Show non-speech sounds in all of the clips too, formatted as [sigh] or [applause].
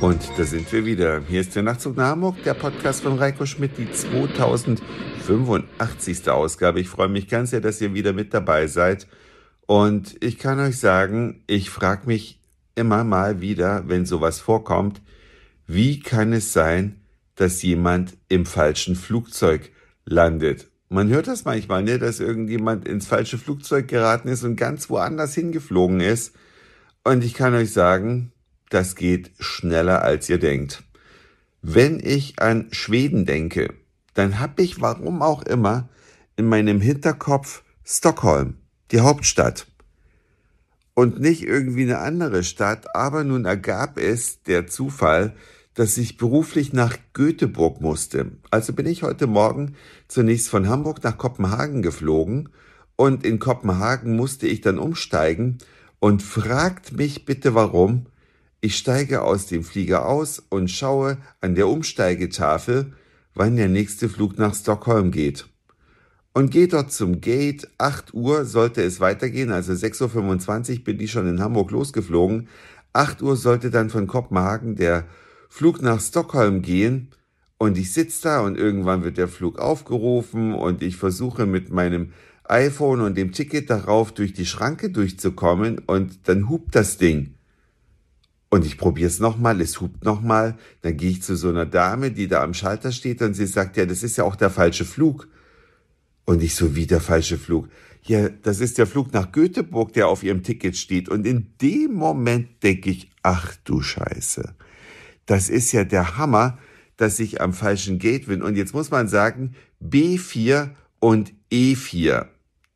Und da sind wir wieder. Hier ist der Nachtzug nach Hamburg, der Podcast von Reiko Schmidt, die 2085. Ausgabe. Ich freue mich ganz sehr, dass ihr wieder mit dabei seid. Und ich kann euch sagen, ich frage mich immer mal wieder, wenn sowas vorkommt, wie kann es sein, dass jemand im falschen Flugzeug landet? Man hört das manchmal, ne, dass irgendjemand ins falsche Flugzeug geraten ist und ganz woanders hingeflogen ist. Und ich kann euch sagen, das geht schneller als ihr denkt. Wenn ich an Schweden denke, dann habe ich, warum auch immer, in meinem Hinterkopf Stockholm, die Hauptstadt. Und nicht irgendwie eine andere Stadt, aber nun ergab es der Zufall, dass ich beruflich nach Göteborg musste. Also bin ich heute Morgen zunächst von Hamburg nach Kopenhagen geflogen und in Kopenhagen musste ich dann umsteigen und fragt mich bitte warum, ich steige aus dem Flieger aus und schaue an der Umsteigetafel, wann der nächste Flug nach Stockholm geht. Und gehe dort zum Gate. 8 Uhr sollte es weitergehen, also 6.25 Uhr bin ich schon in Hamburg losgeflogen. 8 Uhr sollte dann von Kopenhagen der Flug nach Stockholm gehen. Und ich sitze da und irgendwann wird der Flug aufgerufen und ich versuche mit meinem iPhone und dem Ticket darauf durch die Schranke durchzukommen und dann hupt das Ding. Und ich probiere es nochmal, es hupt nochmal. Dann gehe ich zu so einer Dame, die da am Schalter steht und sie sagt, ja, das ist ja auch der falsche Flug. Und ich so, wie der falsche Flug? Ja, das ist der Flug nach Göteborg, der auf ihrem Ticket steht. Und in dem Moment denke ich, ach du Scheiße. Das ist ja der Hammer, dass ich am falschen Gate bin. Und jetzt muss man sagen, B4 und E4.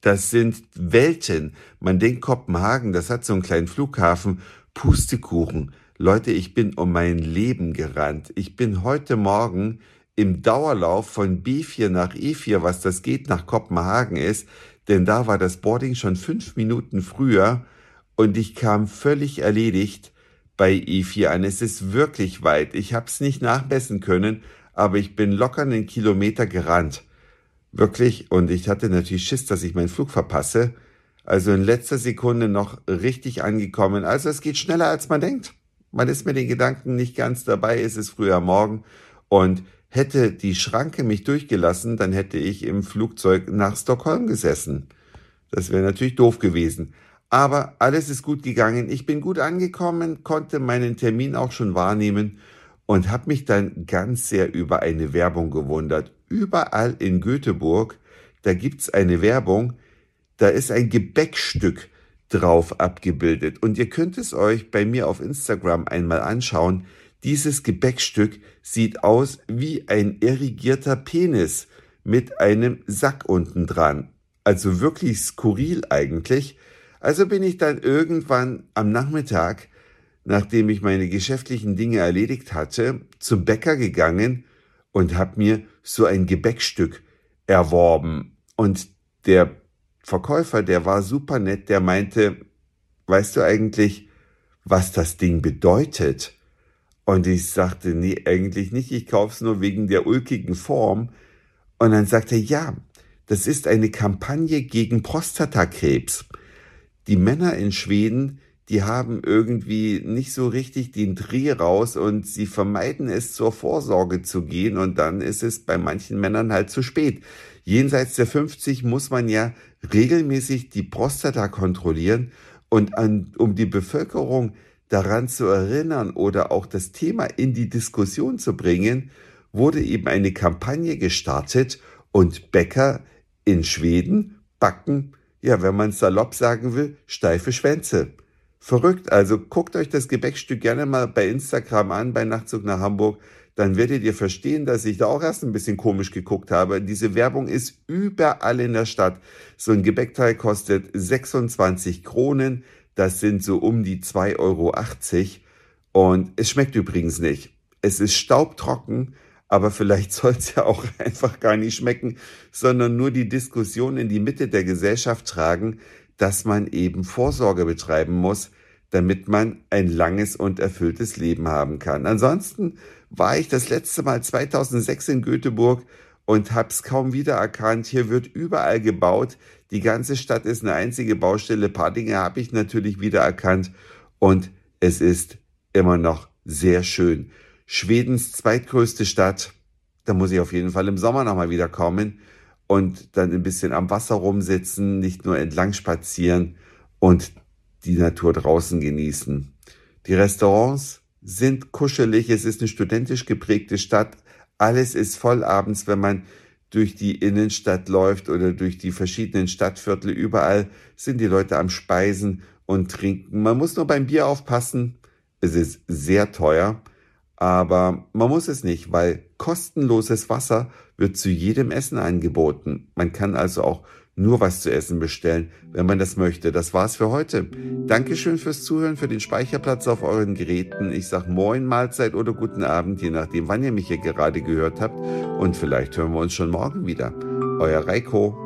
Das sind Welten. Man denkt Kopenhagen, das hat so einen kleinen Flughafen Pustekuchen. Leute, ich bin um mein Leben gerannt. Ich bin heute Morgen im Dauerlauf von B4 nach E4, was das geht, nach Kopenhagen ist, denn da war das Boarding schon fünf Minuten früher und ich kam völlig erledigt bei E4 an. Es ist wirklich weit. Ich habe es nicht nachmessen können, aber ich bin locker einen Kilometer gerannt. Wirklich. Und ich hatte natürlich Schiss, dass ich meinen Flug verpasse. Also in letzter Sekunde noch richtig angekommen. Also es geht schneller, als man denkt. Man ist mit den Gedanken nicht ganz dabei, es ist früher Morgen. Und hätte die Schranke mich durchgelassen, dann hätte ich im Flugzeug nach Stockholm gesessen. Das wäre natürlich doof gewesen. Aber alles ist gut gegangen. Ich bin gut angekommen, konnte meinen Termin auch schon wahrnehmen und habe mich dann ganz sehr über eine Werbung gewundert. Überall in Göteborg, da gibt's eine Werbung, da ist ein Gebäckstück drauf abgebildet. Und ihr könnt es euch bei mir auf Instagram einmal anschauen. Dieses Gebäckstück sieht aus wie ein irrigierter Penis mit einem Sack unten dran. Also wirklich skurril eigentlich. Also bin ich dann irgendwann am Nachmittag, nachdem ich meine geschäftlichen Dinge erledigt hatte, zum Bäcker gegangen und habe mir so ein Gebäckstück erworben. Und der Verkäufer, der war super nett, der meinte, weißt du eigentlich, was das Ding bedeutet? Und ich sagte, nee, eigentlich nicht, ich kauf's nur wegen der ulkigen Form. Und dann sagte er, ja, das ist eine Kampagne gegen Prostatakrebs. Die Männer in Schweden, die haben irgendwie nicht so richtig den Dreh raus und sie vermeiden es zur Vorsorge zu gehen und dann ist es bei manchen Männern halt zu spät. Jenseits der 50 muss man ja regelmäßig die Prostata kontrollieren und an, um die Bevölkerung daran zu erinnern oder auch das Thema in die Diskussion zu bringen, wurde eben eine Kampagne gestartet und Bäcker in Schweden backen, ja, wenn man salopp sagen will, steife Schwänze. Verrückt, also guckt euch das Gebäckstück gerne mal bei Instagram an, bei Nachtzug nach Hamburg dann werdet ihr verstehen, dass ich da auch erst ein bisschen komisch geguckt habe. Diese Werbung ist überall in der Stadt. So ein Gebäckteil kostet 26 Kronen. Das sind so um die 2,80 Euro. Und es schmeckt übrigens nicht. Es ist staubtrocken, aber vielleicht [laughs] soll es ja auch einfach gar nicht schmecken, sondern nur die Diskussion in die Mitte der Gesellschaft tragen, dass man eben Vorsorge betreiben muss, damit man ein langes und erfülltes Leben haben kann. Ansonsten war ich das letzte Mal 2006 in Göteborg und hab's kaum wiedererkannt. Hier wird überall gebaut. Die ganze Stadt ist eine einzige Baustelle. Ein paar Dinge habe ich natürlich wiedererkannt und es ist immer noch sehr schön. Schwedens zweitgrößte Stadt. Da muss ich auf jeden Fall im Sommer nochmal wieder kommen und dann ein bisschen am Wasser rumsitzen, nicht nur entlang spazieren und die Natur draußen genießen. Die Restaurants sind kuschelig, es ist eine studentisch geprägte Stadt, alles ist voll abends, wenn man durch die Innenstadt läuft oder durch die verschiedenen Stadtviertel, überall sind die Leute am Speisen und Trinken. Man muss nur beim Bier aufpassen, es ist sehr teuer, aber man muss es nicht, weil kostenloses Wasser wird zu jedem Essen angeboten. Man kann also auch nur was zu essen bestellen, wenn man das möchte. Das war's für heute. Dankeschön fürs Zuhören, für den Speicherplatz auf euren Geräten. Ich sag Moin, Mahlzeit oder guten Abend, je nachdem, wann ihr mich hier gerade gehört habt. Und vielleicht hören wir uns schon morgen wieder. Euer Reiko.